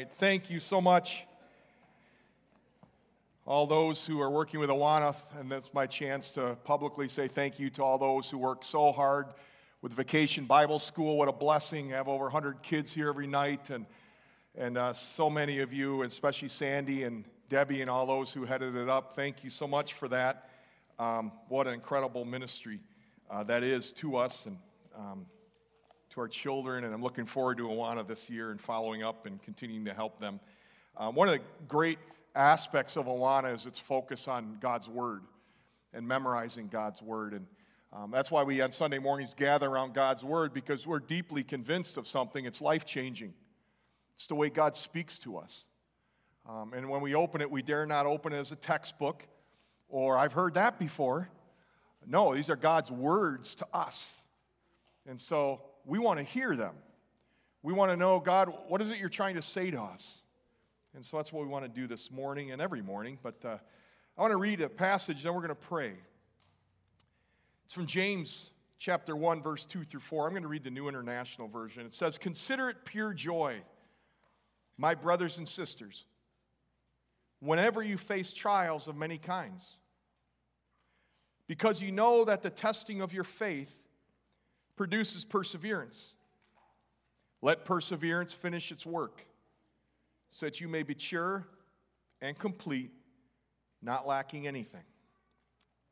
tonight. Thank you so much, all those who are working with Awana, and that's my chance to publicly say thank you to all those who work so hard with Vacation Bible School. What a blessing! I have over 100 kids here every night, and, and uh, so many of you, especially Sandy and Debbie and all those who headed it up. Thank you so much for that. Um, what an incredible ministry uh, that is to us and um, to our children. And I'm looking forward to Awana this year and following up and continuing to help them. Um, one of the great aspects of Awana is its focus on God's Word and memorizing God's Word. And um, that's why we on Sunday mornings gather around God's Word because we're deeply convinced of something. It's life changing, it's the way God speaks to us. Um, and when we open it, we dare not open it as a textbook or I've heard that before. No, these are God's words to us. And so we want to hear them. We want to know, God, what is it you're trying to say to us? And so that's what we want to do this morning and every morning. But uh, I want to read a passage, then we're going to pray. It's from James chapter 1, verse 2 through 4. I'm going to read the New International Version. It says, Consider it pure joy, my brothers and sisters, whenever you face trials of many kinds because you know that the testing of your faith produces perseverance. Let perseverance finish its work, so that you may be sure and complete, not lacking anything.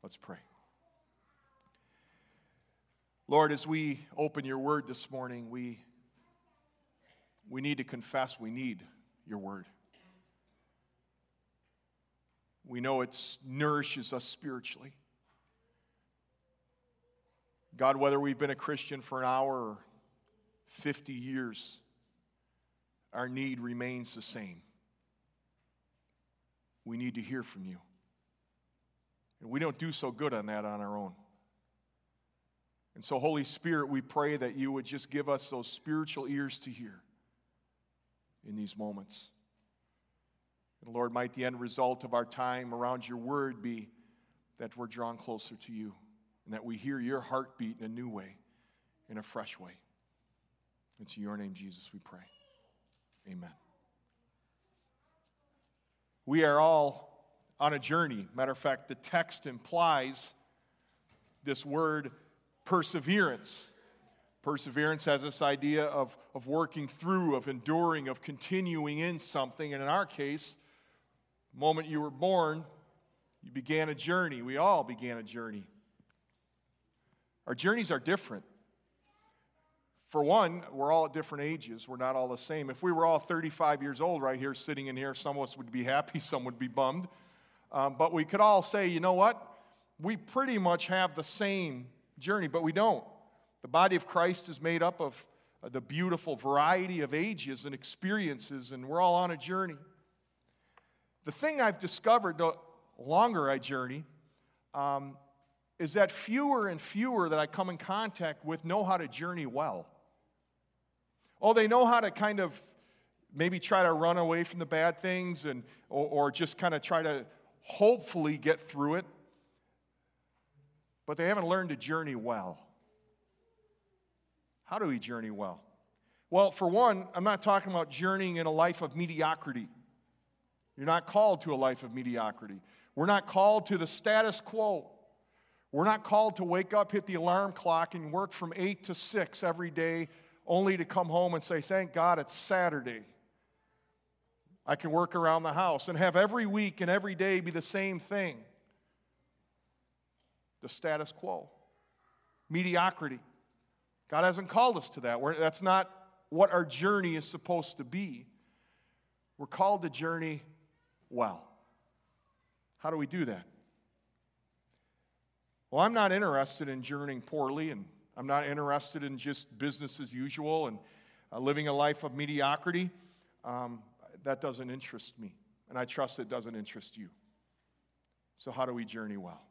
Let's pray. Lord, as we open your word this morning, we, we need to confess we need your word. We know it nourishes us spiritually. God, whether we've been a Christian for an hour or 50 years, our need remains the same. We need to hear from you. And we don't do so good on that on our own. And so, Holy Spirit, we pray that you would just give us those spiritual ears to hear in these moments. And Lord, might the end result of our time around your word be that we're drawn closer to you and that we hear your heartbeat in a new way, in a fresh way. It's your name, Jesus, we pray. Amen. We are all on a journey. Matter of fact, the text implies this word perseverance. Perseverance has this idea of, of working through, of enduring, of continuing in something. And in our case, the moment you were born, you began a journey. We all began a journey. Our journeys are different. For one, we're all at different ages. We're not all the same. If we were all 35 years old right here, sitting in here, some of us would be happy, some would be bummed. Um, but we could all say, you know what? We pretty much have the same journey, but we don't. The body of Christ is made up of uh, the beautiful variety of ages and experiences, and we're all on a journey. The thing I've discovered the longer I journey um, is that fewer and fewer that I come in contact with know how to journey well. Oh, they know how to kind of maybe try to run away from the bad things and or, or just kind of try to hopefully get through it. But they haven't learned to journey well. How do we journey well? Well, for one, I'm not talking about journeying in a life of mediocrity. You're not called to a life of mediocrity. We're not called to the status quo. We're not called to wake up, hit the alarm clock, and work from 8 to 6 every day, only to come home and say, Thank God it's Saturday. I can work around the house and have every week and every day be the same thing the status quo, mediocrity. God hasn't called us to that. We're, that's not what our journey is supposed to be. We're called to journey well. How do we do that? Well, I'm not interested in journeying poorly, and I'm not interested in just business as usual and uh, living a life of mediocrity. Um, that doesn't interest me, and I trust it doesn't interest you. So, how do we journey well?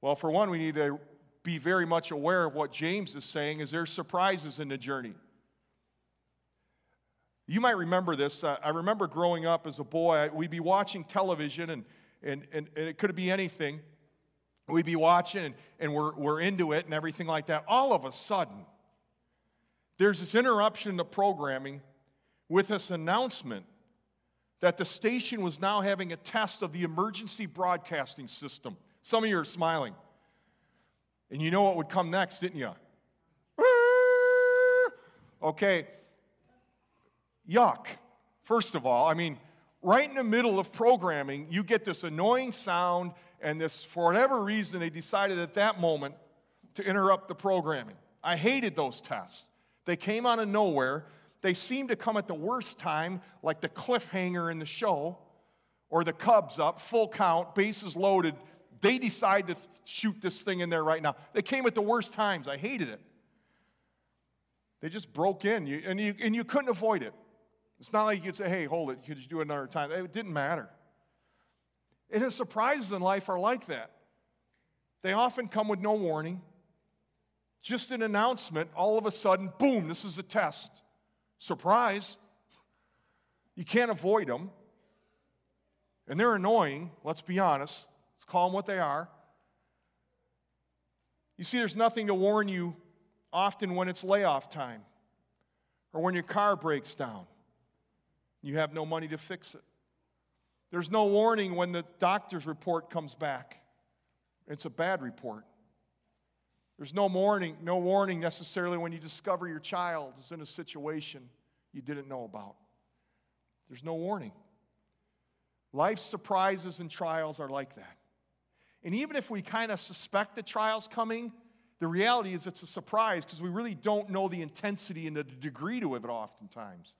Well, for one, we need to be very much aware of what James is saying is there's surprises in the journey. You might remember this. I remember growing up as a boy, we'd be watching television, and, and, and, and it could be anything we'd be watching and, and we're, we're into it and everything like that. All of a sudden, there's this interruption in the programming with this announcement that the station was now having a test of the emergency broadcasting system. Some of you are smiling. And you know what would come next, didn't you? Okay, yuck. First of all, I mean, right in the middle of programming, you get this annoying sound, and this, for whatever reason, they decided at that moment to interrupt the programming. I hated those tests. They came out of nowhere. They seemed to come at the worst time, like the cliffhanger in the show, or the Cubs up, full count, bases loaded. They decide to shoot this thing in there right now. They came at the worst times. I hated it. They just broke in, you, and, you, and you couldn't avoid it. It's not like you could say, hey, hold it, you could you do it another time? It didn't matter. And his surprises in life are like that. They often come with no warning. Just an announcement, all of a sudden, boom, this is a test. Surprise. You can't avoid them. And they're annoying, let's be honest. Let's call them what they are. You see, there's nothing to warn you often when it's layoff time or when your car breaks down you have no money to fix it. There's no warning when the doctor's report comes back. It's a bad report. There's no warning, no warning necessarily when you discover your child is in a situation you didn't know about. There's no warning. Life's surprises and trials are like that. And even if we kind of suspect the trial's coming, the reality is it's a surprise because we really don't know the intensity and the degree to it oftentimes.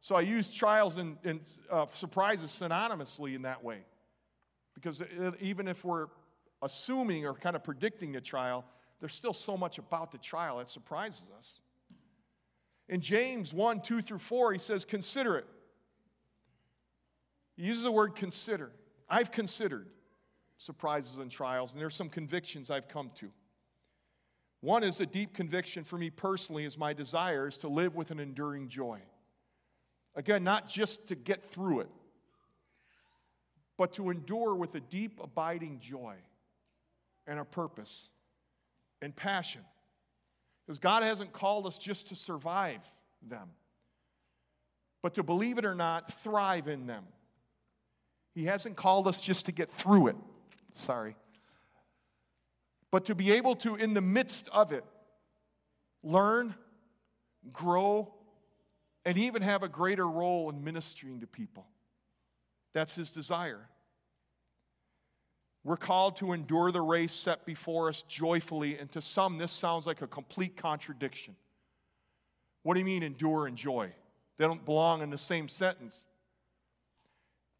So I use trials and, and uh, surprises synonymously in that way. Because even if we're assuming or kind of predicting the trial, there's still so much about the trial that surprises us. In James 1 2 through 4, he says, Consider it. He uses the word consider. I've considered surprises and trials, and there's some convictions I've come to. One is a deep conviction for me personally, is my desire is to live with an enduring joy. Again, not just to get through it, but to endure with a deep, abiding joy and a purpose and passion. Because God hasn't called us just to survive them, but to believe it or not, thrive in them. He hasn't called us just to get through it. Sorry. But to be able to, in the midst of it, learn, grow, and even have a greater role in ministering to people. That's his desire. We're called to endure the race set before us joyfully, and to some, this sounds like a complete contradiction. What do you mean, endure and joy? They don't belong in the same sentence.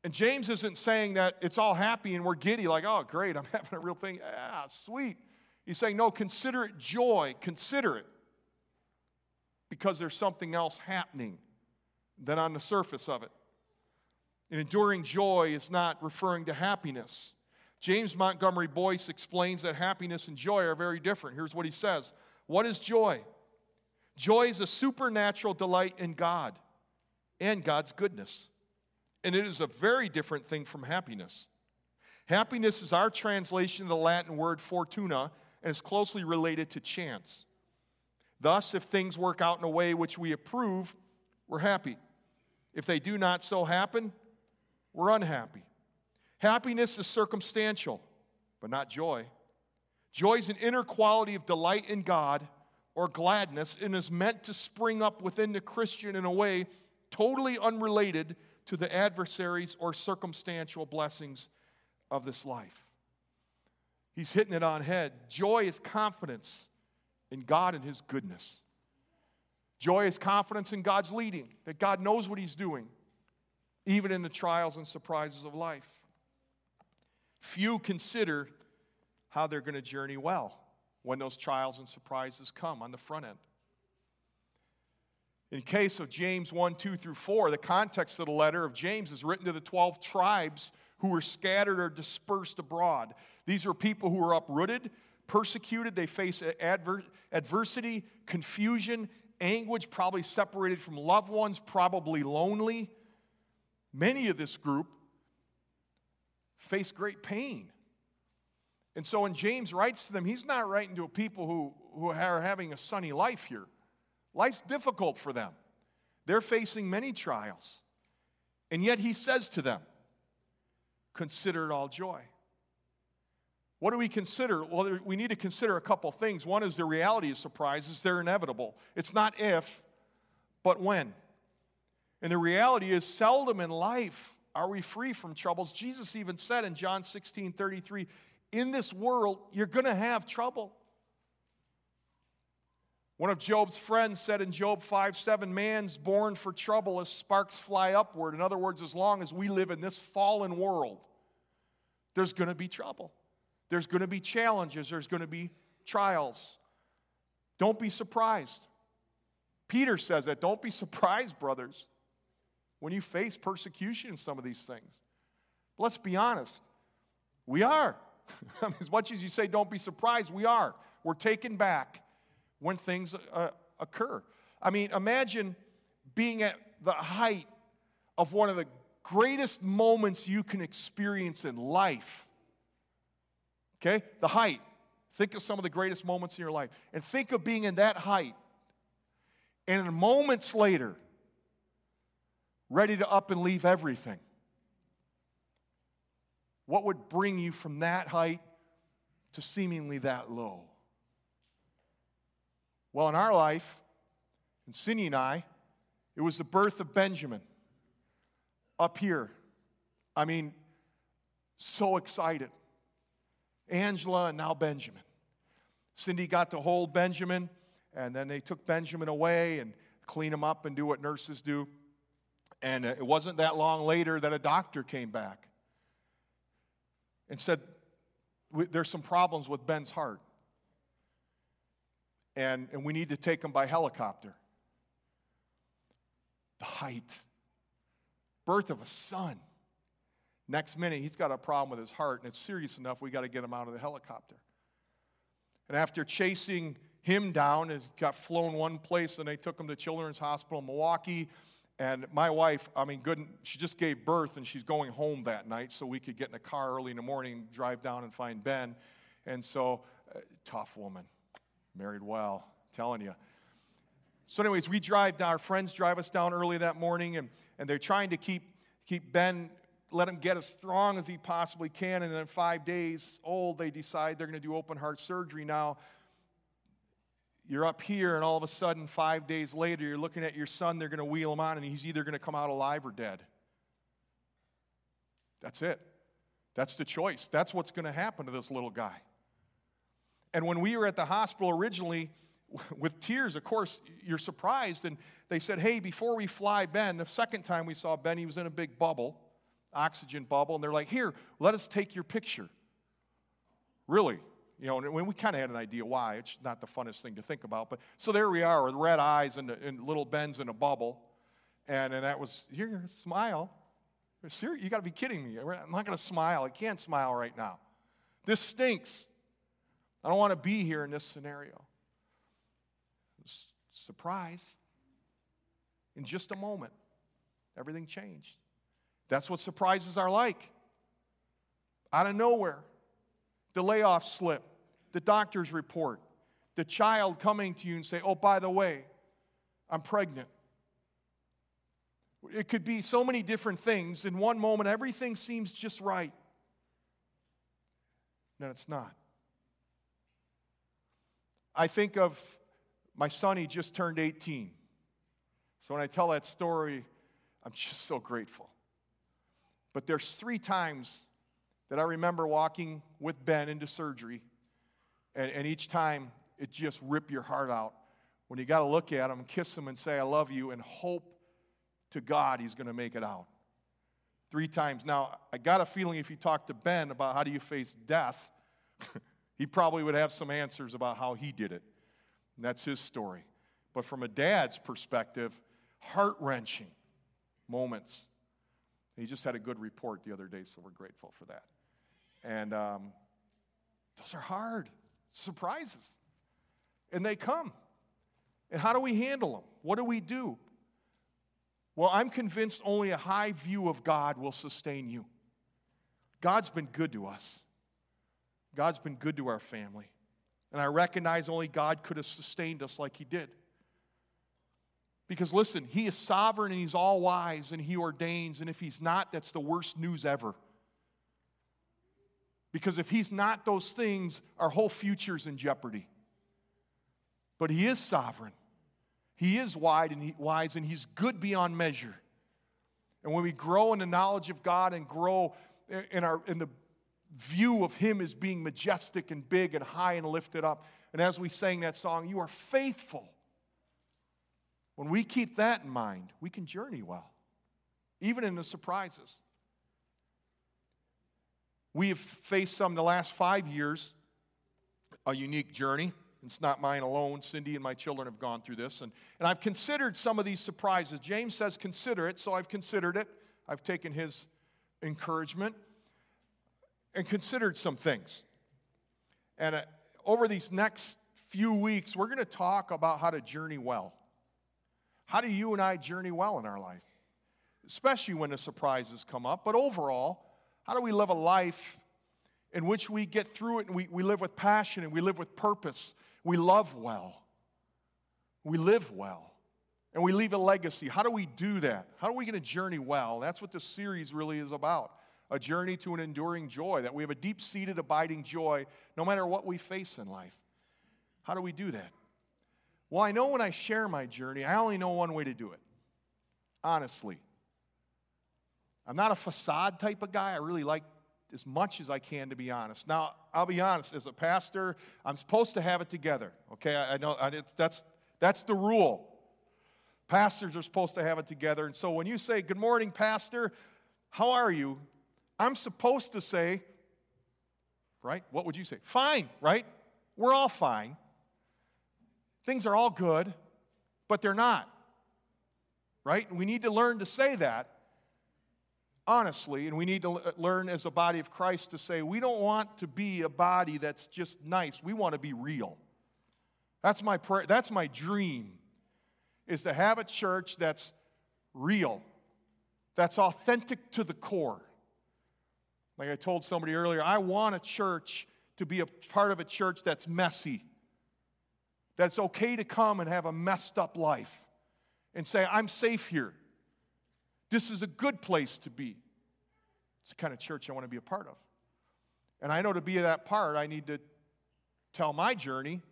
And James isn't saying that it's all happy and we're giddy, like, oh, great, I'm having a real thing. Ah, sweet. He's saying, no, consider it joy. Consider it because there's something else happening than on the surface of it. And enduring joy is not referring to happiness. James Montgomery Boice explains that happiness and joy are very different. Here's what he says What is joy? Joy is a supernatural delight in God and God's goodness. And it is a very different thing from happiness. Happiness is our translation of the Latin word fortuna and is closely related to chance. Thus, if things work out in a way which we approve, we're happy. If they do not so happen, we're unhappy. Happiness is circumstantial, but not joy. Joy is an inner quality of delight in God or gladness and is meant to spring up within the Christian in a way totally unrelated to the adversaries or circumstantial blessings of this life. He's hitting it on head. Joy is confidence in God and His goodness. Joy is confidence in God's leading, that God knows what He's doing, even in the trials and surprises of life. Few consider how they're going to journey well when those trials and surprises come on the front end. In case of James 1, 2 through 4, the context of the letter of James is written to the 12 tribes who were scattered or dispersed abroad. These are people who were uprooted, persecuted, they face adver- adversity, confusion, anguish, probably separated from loved ones, probably lonely. Many of this group face great pain. And so when James writes to them, he's not writing to a people who, who are having a sunny life here. Life's difficult for them. They're facing many trials. And yet he says to them, Consider it all joy. What do we consider? Well, we need to consider a couple things. One is the reality of surprises, they're inevitable. It's not if, but when. And the reality is, seldom in life are we free from troubles. Jesus even said in John 16 33, in this world, you're going to have trouble. One of Job's friends said in Job 5 7, man's born for trouble as sparks fly upward. In other words, as long as we live in this fallen world, there's going to be trouble. There's going to be challenges. There's going to be trials. Don't be surprised. Peter says that. Don't be surprised, brothers, when you face persecution in some of these things. Let's be honest. We are. as much as you say, don't be surprised, we are. We're taken back when things uh, occur. I mean, imagine being at the height of one of the greatest moments you can experience in life. Okay? The height. Think of some of the greatest moments in your life. And think of being in that height. And moments later, ready to up and leave everything. What would bring you from that height to seemingly that low? Well, in our life, in Cindy and I, it was the birth of Benjamin up here. I mean, so excited. Angela and now Benjamin. Cindy got to hold Benjamin, and then they took Benjamin away and clean him up and do what nurses do. And uh, it wasn't that long later that a doctor came back and said, There's some problems with Ben's heart. And, and we need to take him by helicopter. The height. Birth of a son. Next minute, he's got a problem with his heart, and it's serious enough, we got to get him out of the helicopter. And after chasing him down, he got flown one place, and they took him to Children's Hospital in Milwaukee. And my wife, I mean, good, she just gave birth and she's going home that night so we could get in a car early in the morning, drive down and find Ben. And so, uh, tough woman, married well, telling you. So, anyways, we drive down, our friends drive us down early that morning, and, and they're trying to keep, keep Ben, let him get as strong as he possibly can. And then, five days old, they decide they're going to do open heart surgery now you're up here, and all of a sudden, five days later, you're looking at your son, they're going to wheel him on, and he's either going to come out alive or dead. That's it. That's the choice. That's what's going to happen to this little guy. And when we were at the hospital originally, with tears, of course, you're surprised. And they said, hey, before we fly Ben, the second time we saw Ben, he was in a big bubble, oxygen bubble. And they're like, here, let us take your picture. Really? You know, and we kind of had an idea why. It's not the funnest thing to think about. But so there we are with red eyes and, and little Ben's in a bubble. And, and that was, here, smile. Serious? You got to be kidding me. I'm not going to smile. I can't smile right now. This stinks. I don't want to be here in this scenario. Surprise. In just a moment, everything changed. That's what surprises are like. Out of nowhere, the layoff slip the doctor's report, the child coming to you and say, Oh, by the way, I'm pregnant. It could be so many different things. In one moment, everything seems just right. No, it's not. I think of my son, he just turned 18. So when I tell that story, I'm just so grateful. But there's three times that I remember walking with Ben into surgery and, and each time it just rip your heart out when you got to look at him, kiss him, and say, I love you, and hope to God he's going to make it out. Three times. Now, I got a feeling if you talk to Ben about how do you face death, he probably would have some answers about how he did it. And that's his story. But from a dad's perspective, heart wrenching moments. He just had a good report the other day, so we're grateful for that. And um, those are hard surprises. And they come. And how do we handle them? What do we do? Well, I'm convinced only a high view of God will sustain you. God's been good to us, God's been good to our family. And I recognize only God could have sustained us like He did. Because listen, He is sovereign and He's all wise and He ordains. And if He's not, that's the worst news ever. Because if He's not those things, our whole future's in jeopardy. But He is sovereign. He is wide and he, wise and He's good beyond measure. And when we grow in the knowledge of God and grow in, our, in the view of Him as being majestic and big and high and lifted up, and as we sang that song, you are faithful when we keep that in mind, we can journey well, even in the surprises. We have faced some the last five years, a unique journey. It's not mine alone. Cindy and my children have gone through this. And, and I've considered some of these surprises. James says, consider it, so I've considered it. I've taken his encouragement and considered some things. And uh, over these next few weeks, we're going to talk about how to journey well. How do you and I journey well in our life? Especially when the surprises come up. But overall, how do we live a life in which we get through it and we, we live with passion and we live with purpose? We love well. We live well. And we leave a legacy. How do we do that? How are we going to journey well? That's what this series really is about a journey to an enduring joy, that we have a deep seated, abiding joy no matter what we face in life. How do we do that? Well, I know when I share my journey, I only know one way to do it. Honestly. I'm not a facade type of guy. I really like as much as I can to be honest. Now, I'll be honest, as a pastor, I'm supposed to have it together. Okay, I, know I, that's, that's the rule. Pastors are supposed to have it together. And so when you say, Good morning, Pastor, how are you? I'm supposed to say, right? What would you say? Fine, right? We're all fine. Things are all good, but they're not. Right? We need to learn to say that honestly, and we need to uh, learn as a body of Christ to say, we don't want to be a body that's just nice. We want to be real. That's my prayer, that's my dream, is to have a church that's real, that's authentic to the core. Like I told somebody earlier, I want a church to be a part of a church that's messy that it's okay to come and have a messed up life and say, I'm safe here. This is a good place to be. It's the kind of church I want to be a part of. And I know to be that part, I need to tell my journey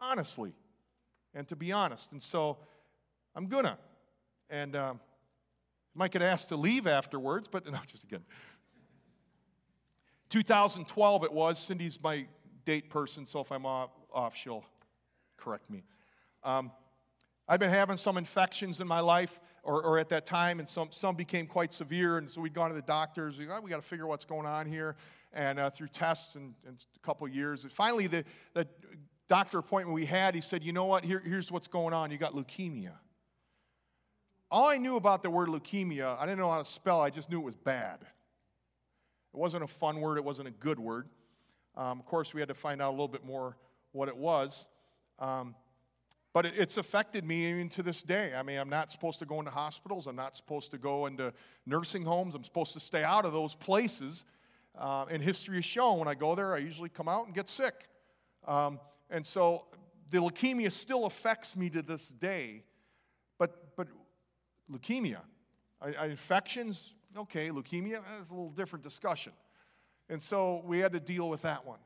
honestly and to be honest. And so I'm gonna. And um, might get asked to leave afterwards, but no, just again. 2012 it was. Cindy's my date person, so if I'm off, off she'll correct me. Um, I've been having some infections in my life, or, or, at that time, and some, some became quite severe. And so we'd gone to the doctors. We, oh, we got to figure what's going on here. And uh, through tests and, and, a couple years, and finally, the, the doctor appointment we had, he said, You know what? Here, here's what's going on. You got leukemia. All I knew about the word leukemia, I didn't know how to spell I just knew it was bad. It wasn't a fun word, it wasn't a good word. Um, of course, we had to find out a little bit more what it was. Um, but it's affected me even to this day. I mean, I'm not supposed to go into hospitals. I'm not supposed to go into nursing homes. I'm supposed to stay out of those places. Uh, and history has shown when I go there, I usually come out and get sick. Um, and so the leukemia still affects me to this day. But, but leukemia, I, I, infections, okay, leukemia, is a little different discussion. And so we had to deal with that one.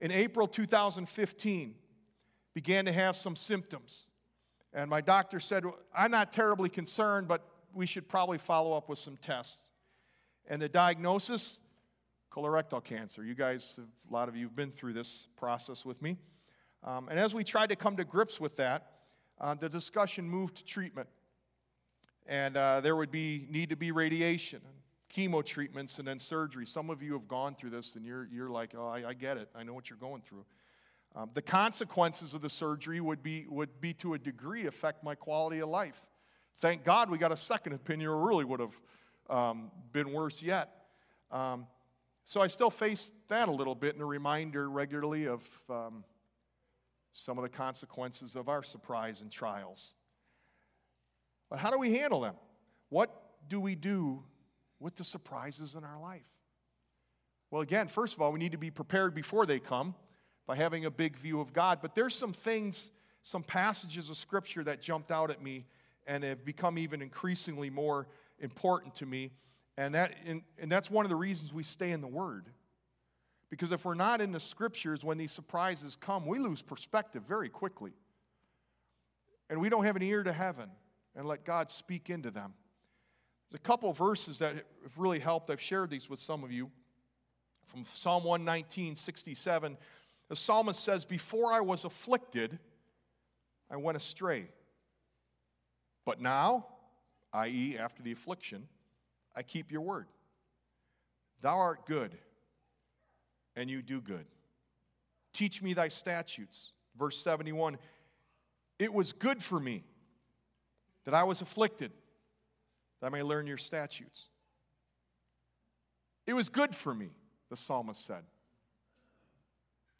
In April 2015, began to have some symptoms. And my doctor said, I'm not terribly concerned, but we should probably follow up with some tests. And the diagnosis colorectal cancer. You guys, a lot of you have been through this process with me. Um, and as we tried to come to grips with that, uh, the discussion moved to treatment. And uh, there would be need to be radiation, chemo treatments, and then surgery. Some of you have gone through this, and you're, you're like, oh, I, I get it. I know what you're going through. Um, the consequences of the surgery would be, would be to a degree affect my quality of life. Thank God we got a second opinion, or really would have um, been worse yet. Um, so I still face that a little bit and a reminder regularly of um, some of the consequences of our surprise and trials. But how do we handle them? What do we do with the surprises in our life? Well, again, first of all, we need to be prepared before they come by having a big view of God. But there's some things some passages of scripture that jumped out at me and have become even increasingly more important to me. And, that, and, and that's one of the reasons we stay in the Word. Because if we're not in the scriptures when these surprises come, we lose perspective very quickly. And we don't have an ear to heaven and let God speak into them. There's a couple verses that have really helped. I've shared these with some of you. From Psalm 119, 67, the psalmist says, Before I was afflicted, I went astray. But now, i.e., after the affliction, I keep your word. Thou art good, and you do good. Teach me thy statutes. Verse 71 It was good for me that I was afflicted, that I may learn your statutes. It was good for me, the psalmist said.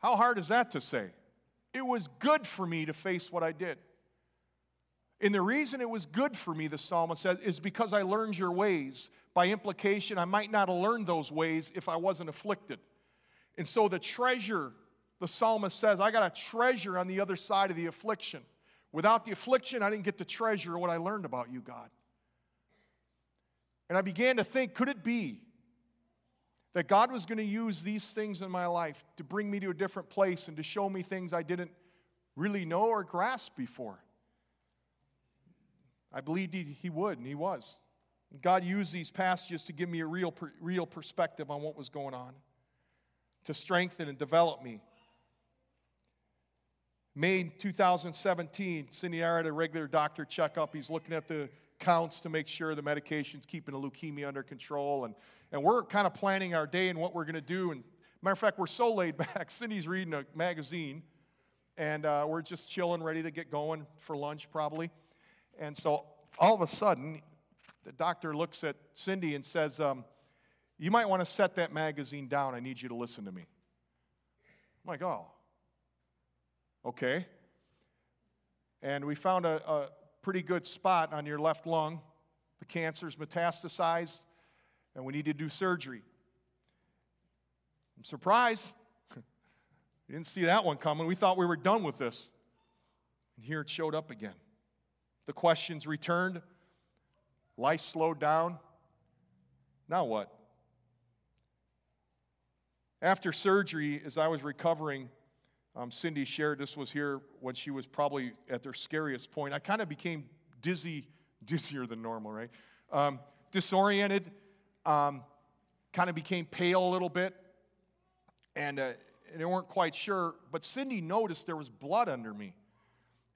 How hard is that to say? It was good for me to face what I did. And the reason it was good for me, the psalmist said, is because I learned your ways. By implication, I might not have learned those ways if I wasn't afflicted. And so the treasure, the psalmist says, I got a treasure on the other side of the affliction. Without the affliction, I didn't get the treasure of what I learned about you, God. And I began to think could it be that God was going to use these things in my life to bring me to a different place and to show me things I didn't really know or grasp before? I believed he, he would, and he was. God used these passages to give me a real, real perspective on what was going on, to strengthen and develop me. May 2017, Cindy had a regular doctor checkup. He's looking at the counts to make sure the medication's keeping the leukemia under control. And, and we're kind of planning our day and what we're going to do. And matter of fact, we're so laid back. Cindy's reading a magazine, and uh, we're just chilling, ready to get going for lunch probably. And so all of a sudden, the doctor looks at Cindy and says, um, You might want to set that magazine down. I need you to listen to me. I'm like, Oh, okay. And we found a, a pretty good spot on your left lung. The cancer's metastasized, and we need to do surgery. I'm surprised. you didn't see that one coming. We thought we were done with this. And here it showed up again. The questions returned. Life slowed down. Now what? After surgery, as I was recovering, um, Cindy shared this was here when she was probably at their scariest point. I kind of became dizzy, dizzier than normal, right? Um, disoriented, um, kind of became pale a little bit, and, uh, and they weren't quite sure. But Cindy noticed there was blood under me,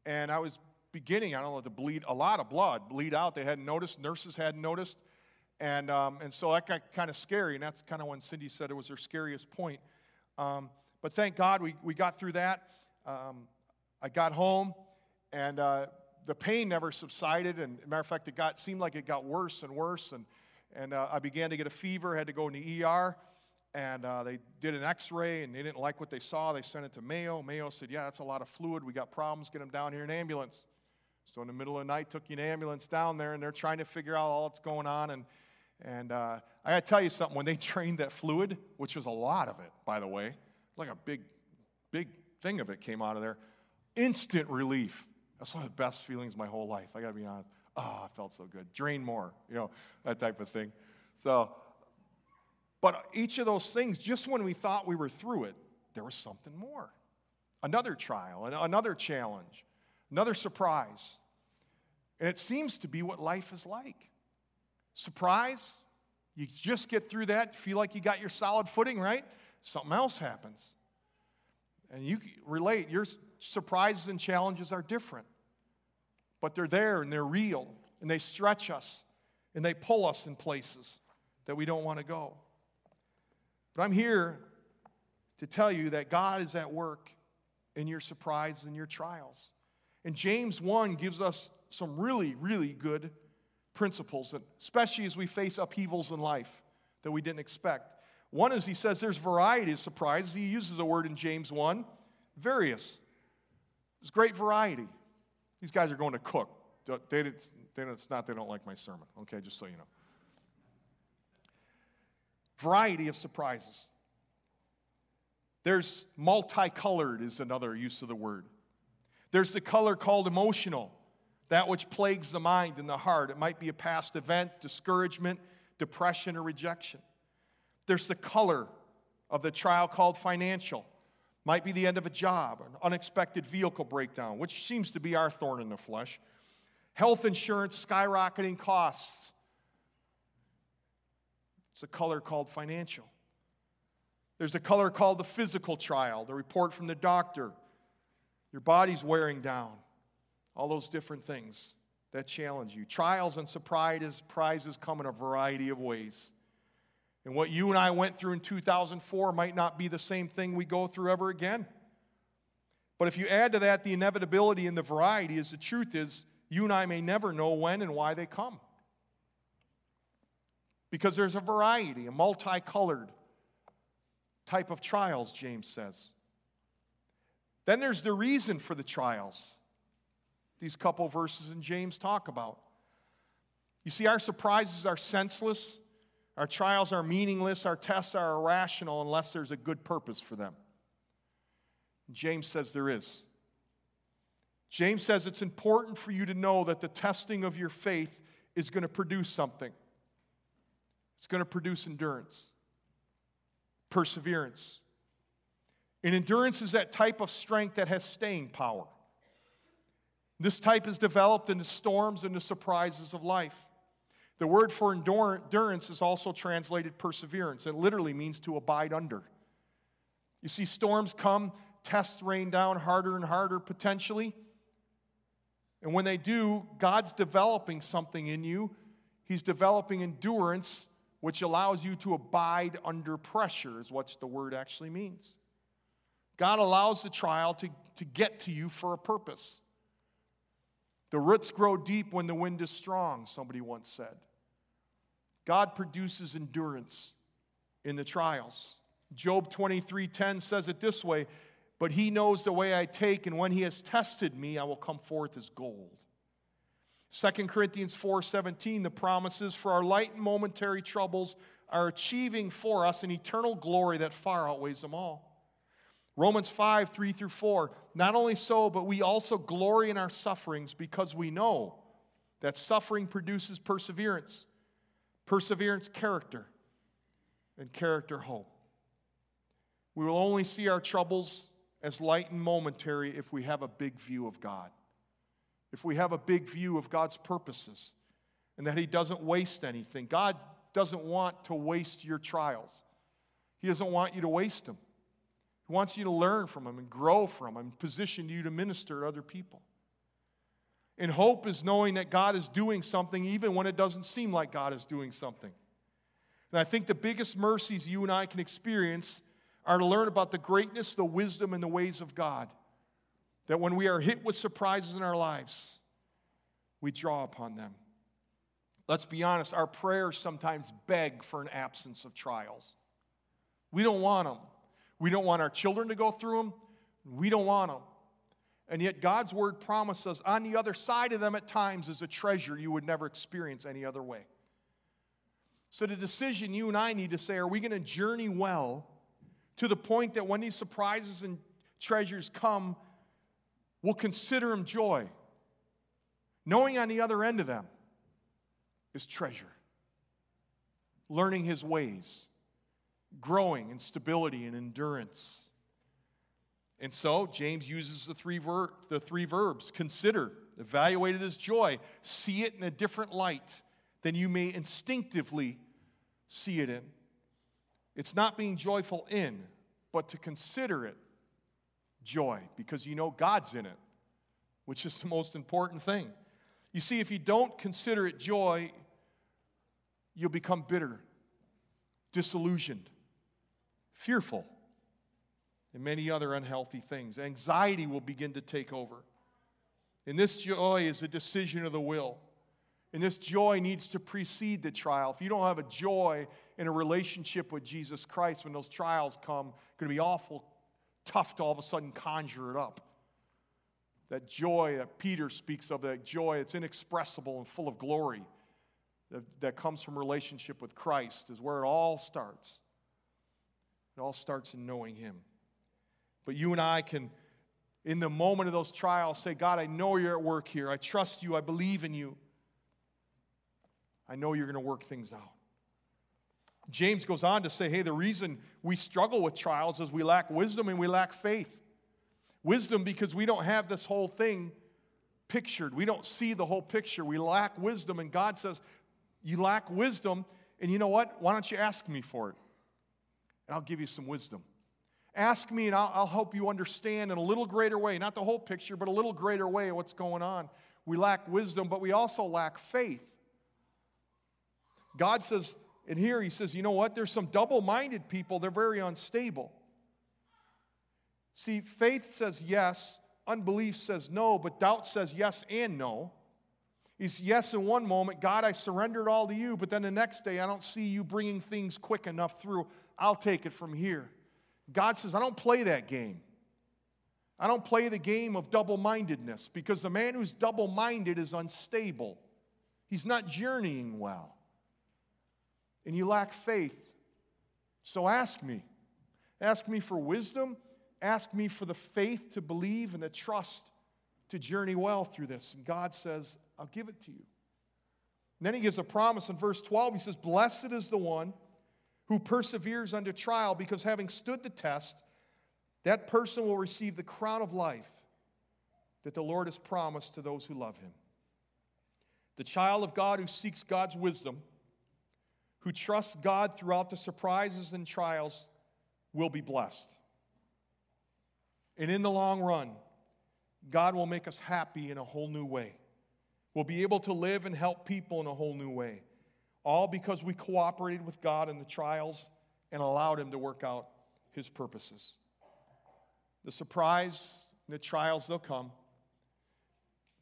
and I was beginning, I don't know, to bleed a lot of blood, bleed out. They hadn't noticed, nurses hadn't noticed. And, um, and so that got kind of scary, and that's kind of when Cindy said it was her scariest point. But thank God we, we got through that. Um, I got home, and uh, the pain never subsided. And matter of fact, it got seemed like it got worse and worse. And, and uh, I began to get a fever, had to go in the ER. And uh, they did an x ray, and they didn't like what they saw. They sent it to Mayo. Mayo said, Yeah, that's a lot of fluid. We got problems. Get them down here in an ambulance. So in the middle of the night, took you an ambulance down there, and they're trying to figure out all that's going on. And, and uh, I got to tell you something. When they drained that fluid, which was a lot of it, by the way, like a big, big thing of it came out of there, instant relief. That's one of the best feelings of my whole life. I got to be honest. Ah, oh, I felt so good. Drain more, you know, that type of thing. So, but each of those things, just when we thought we were through it, there was something more. Another trial, another challenge, another surprise. And it seems to be what life is like. Surprise, you just get through that, feel like you got your solid footing, right? Something else happens. And you relate, your surprises and challenges are different, but they're there and they're real, and they stretch us and they pull us in places that we don't want to go. But I'm here to tell you that God is at work in your surprises and your trials. And James 1 gives us some really, really good principles, especially as we face upheavals in life that we didn't expect. One is he says there's variety of surprises. He uses a word in James 1 various. There's great variety. These guys are going to cook. They, they, it's not they don't like my sermon, okay, just so you know. Variety of surprises. There's multicolored, is another use of the word. There's the color called emotional, that which plagues the mind and the heart. It might be a past event, discouragement, depression, or rejection. There's the color of the trial called financial. Might be the end of a job, an unexpected vehicle breakdown, which seems to be our thorn in the flesh. Health insurance, skyrocketing costs. It's a color called financial. There's a color called the physical trial, the report from the doctor. Your body's wearing down. All those different things that challenge you. Trials and surprises come in a variety of ways. And what you and I went through in 2004 might not be the same thing we go through ever again. But if you add to that the inevitability and the variety, is the truth is, you and I may never know when and why they come. Because there's a variety, a multicolored type of trials, James says. Then there's the reason for the trials. These couple verses in James talk about. You see, our surprises are senseless our trials are meaningless, our tests are irrational unless there's a good purpose for them. James says there is. James says it's important for you to know that the testing of your faith is going to produce something. It's going to produce endurance, perseverance. And endurance is that type of strength that has staying power. This type is developed in the storms and the surprises of life. The word for endurance is also translated perseverance. It literally means to abide under. You see, storms come, tests rain down harder and harder potentially. And when they do, God's developing something in you. He's developing endurance, which allows you to abide under pressure, is what the word actually means. God allows the trial to, to get to you for a purpose. The roots grow deep when the wind is strong, somebody once said. God produces endurance in the trials. Job 23:10 says it this way, but he knows the way I take and when he has tested me I will come forth as gold. 2 Corinthians 4:17 the promises for our light and momentary troubles are achieving for us an eternal glory that far outweighs them all. Romans 5, 3 through 4. Not only so, but we also glory in our sufferings because we know that suffering produces perseverance, perseverance, character, and character, hope. We will only see our troubles as light and momentary if we have a big view of God, if we have a big view of God's purposes, and that He doesn't waste anything. God doesn't want to waste your trials, He doesn't want you to waste them. He wants you to learn from Him and grow from Him, position you to minister to other people. And hope is knowing that God is doing something even when it doesn't seem like God is doing something. And I think the biggest mercies you and I can experience are to learn about the greatness, the wisdom, and the ways of God. That when we are hit with surprises in our lives, we draw upon them. Let's be honest, our prayers sometimes beg for an absence of trials. We don't want them. We don't want our children to go through them. We don't want them. And yet, God's word promises on the other side of them at times is a treasure you would never experience any other way. So, the decision you and I need to say are we going to journey well to the point that when these surprises and treasures come, we'll consider them joy, knowing on the other end of them is treasure, learning His ways growing in stability and endurance. And so James uses the three, ver- the three verbs consider, evaluate it as joy, see it in a different light than you may instinctively see it in. It's not being joyful in, but to consider it joy because you know God's in it, which is the most important thing. You see, if you don't consider it joy, you'll become bitter, disillusioned, fearful, and many other unhealthy things. Anxiety will begin to take over. And this joy is a decision of the will. And this joy needs to precede the trial. If you don't have a joy in a relationship with Jesus Christ, when those trials come, it's going to be awful tough to all of a sudden conjure it up. That joy that Peter speaks of, that joy, it's inexpressible and full of glory that, that comes from relationship with Christ, is where it all starts. It all starts in knowing Him. But you and I can in the moment of those trials, say, God, I know you're at work here. I trust you. I believe in you. I know you're going to work things out. James goes on to say, hey, the reason we struggle with trials is we lack wisdom and we lack faith. Wisdom because we don't have this whole thing pictured. We don't see the whole picture. We lack wisdom. And God says, You lack wisdom. And you know what? Why don't you ask me for it? And I'll give you some wisdom. Ask me, and I'll, I'll, help you understand in a little greater way, not the whole picture, but a little greater way what's going on. We lack wisdom, but we also lack faith. God says, and here he says, you know what? There's some double minded people, they're very unstable. See, faith says yes, unbelief says no, but doubt says yes and no. He's yes in one moment, God, I surrender it all to you, but then the next day, I don't see you bringing things quick enough through. I'll take it from here. God says, I don't play that game. I don't play the game of double mindedness because the man who's double minded is unstable. He's not journeying well. And you lack faith. So ask me. Ask me for wisdom Ask me for the faith to believe and the trust to journey well through this. And God says, I'll give it to you. And then he gives a promise in verse 12. He says, Blessed is the one who perseveres under trial, because having stood the test, that person will receive the crown of life that the Lord has promised to those who love him. The child of God who seeks God's wisdom, who trusts God throughout the surprises and trials, will be blessed. And in the long run, God will make us happy in a whole new way. We'll be able to live and help people in a whole new way. All because we cooperated with God in the trials and allowed Him to work out His purposes. The surprise, the trials, they'll come.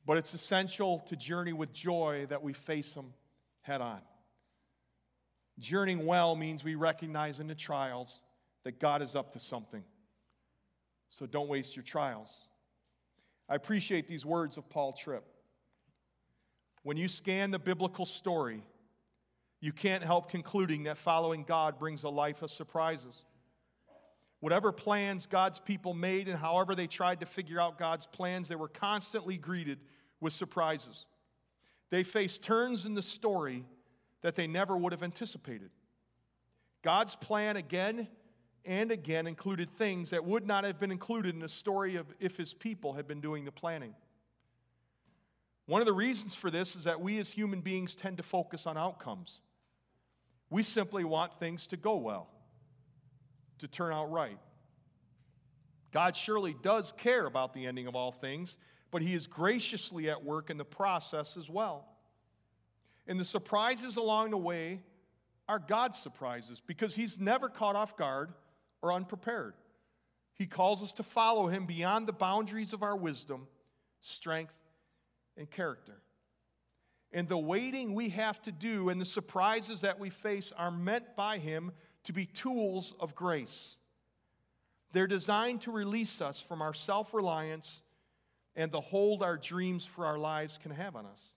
But it's essential to journey with joy that we face them head on. Journeying well means we recognize in the trials that God is up to something. So don't waste your trials. I appreciate these words of Paul Tripp. When you scan the biblical story, you can't help concluding that following God brings a life of surprises. Whatever plans God's people made and however they tried to figure out God's plans, they were constantly greeted with surprises. They faced turns in the story that they never would have anticipated. God's plan again and again included things that would not have been included in the story of if his people had been doing the planning. One of the reasons for this is that we as human beings tend to focus on outcomes. We simply want things to go well, to turn out right. God surely does care about the ending of all things, but He is graciously at work in the process as well. And the surprises along the way are God's surprises because He's never caught off guard or unprepared. He calls us to follow him beyond the boundaries of our wisdom, strength, and character. And the waiting we have to do and the surprises that we face are meant by him to be tools of grace. They're designed to release us from our self reliance and the hold our dreams for our lives can have on us.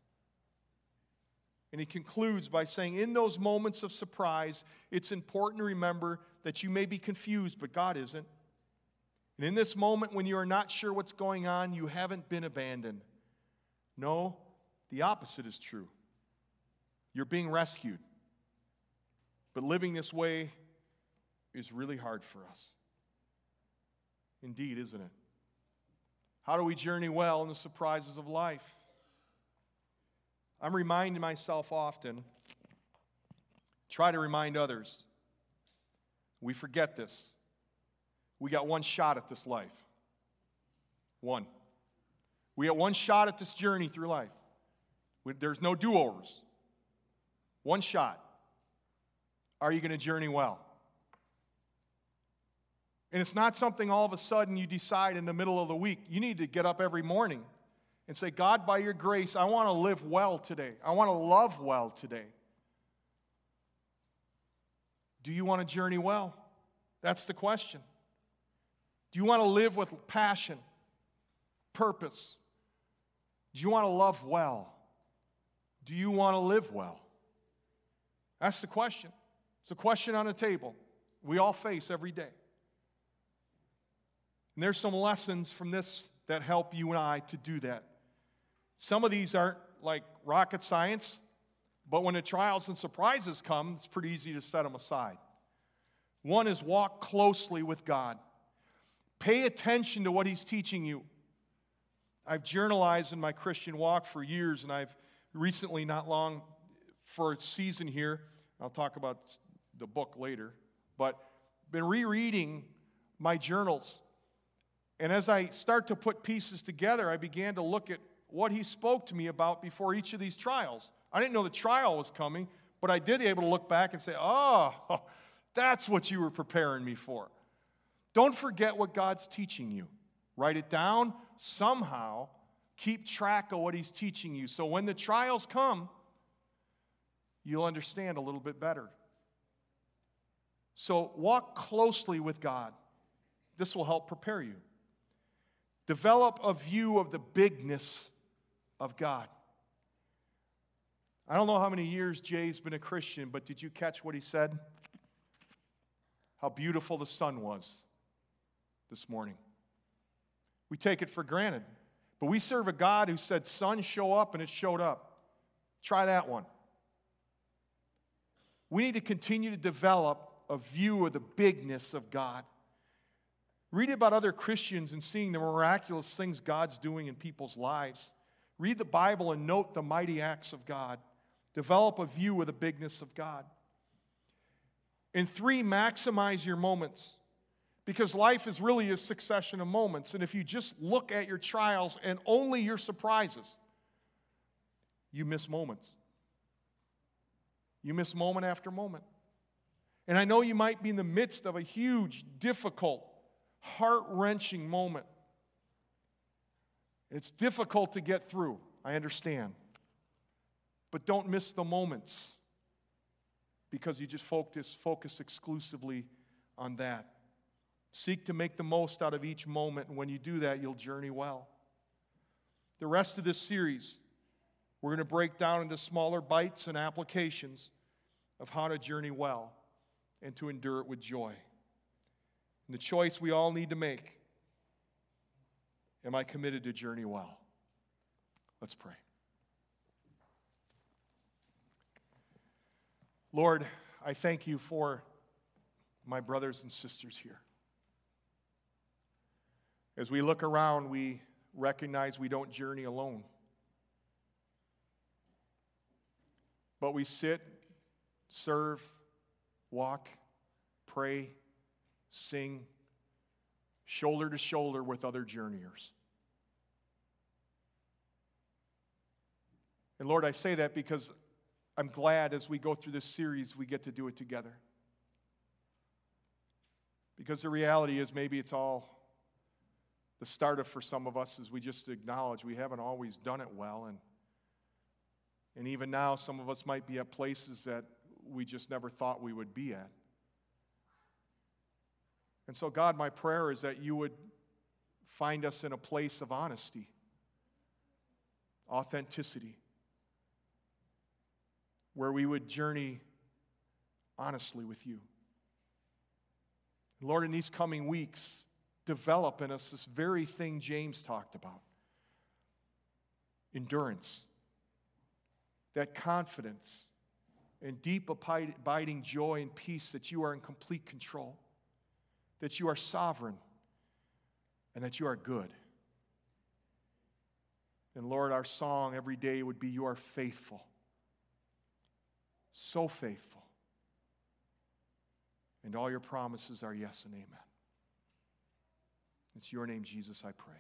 And he concludes by saying, In those moments of surprise, it's important to remember that you may be confused, but God isn't. And in this moment when you are not sure what's going on, you haven't been abandoned. No, the opposite is true. You're being rescued. But living this way is really hard for us. Indeed, isn't it? How do we journey well in the surprises of life? I'm reminding myself often, try to remind others we forget this. We got one shot at this life. One. We got one shot at this journey through life. There's no do overs. One shot. Are you going to journey well? And it's not something all of a sudden you decide in the middle of the week. You need to get up every morning and say, God, by your grace, I want to live well today. I want to love well today. Do you want to journey well? That's the question. Do you want to live with passion, purpose? Do you want to love well? Do you want to live well? That's the question. It's a question on the table we all face every day. And there's some lessons from this that help you and I to do that. Some of these aren't like rocket science, but when the trials and surprises come, it's pretty easy to set them aside. One is walk closely with God. Pay attention to what He's teaching you. I've journalized in my Christian walk for years, and I've recently, not long for a season here, I'll talk about the book later, but been rereading my journals. And as I start to put pieces together, I began to look at what he spoke to me about before each of these trials. I didn't know the trial was coming, but I did able to look back and say, oh, that's what you were preparing me for. Don't forget what God's teaching you. Write it down somehow. Keep track of what he's teaching you. So when the trials come, you'll understand a little bit better. So walk closely with God. This will help prepare you. Develop a view of the bigness of God. I don't know how many years Jay's been a Christian, but did you catch what he said? How beautiful the sun was this morning. We take it for granted. But we serve a God who said, Sun, show up, and it showed up. Try that one. We need to continue to develop a view of the bigness of God. Read about other Christians and seeing the miraculous things God's doing in people's lives. Read the Bible and note the mighty acts of God. Develop a view of the bigness of God. And three, maximize your moments. Because life is really a succession of moments. And if you just look at your trials and only your surprises, you miss moments. You miss moment after moment. And I know you might be in the midst of a huge, difficult, heart wrenching moment. It's difficult to get through, I understand. But don't miss the moments because you just focus, focus exclusively on that. Seek to make the most out of each moment, and when you do that, you'll journey well. The rest of this series, we're going to break down into smaller bites and applications of how to journey well and to endure it with joy. And the choice we all need to make am I committed to journey well? Let's pray. Lord, I thank you for my brothers and sisters here. As we look around, we recognize we don't journey alone. But we sit, serve, walk, pray, sing, shoulder to shoulder with other journeyers. And Lord, I say that because I'm glad as we go through this series, we get to do it together. Because the reality is, maybe it's all the start of for some of us is we just acknowledge we haven't always done it well. And, and even now, some of us might be at places that we just never thought we would be at. And so, God, my prayer is that you would find us in a place of honesty, authenticity, where we would journey honestly with you. Lord, in these coming weeks, develop in us this very thing James talked about endurance, that confidence and deep abiding joy and peace that you are in complete control, that you are sovereign, and that you are good. And Lord, our song every day would be, You are faithful. So faithful. And all your promises are yes and amen. It's your name, Jesus, I pray.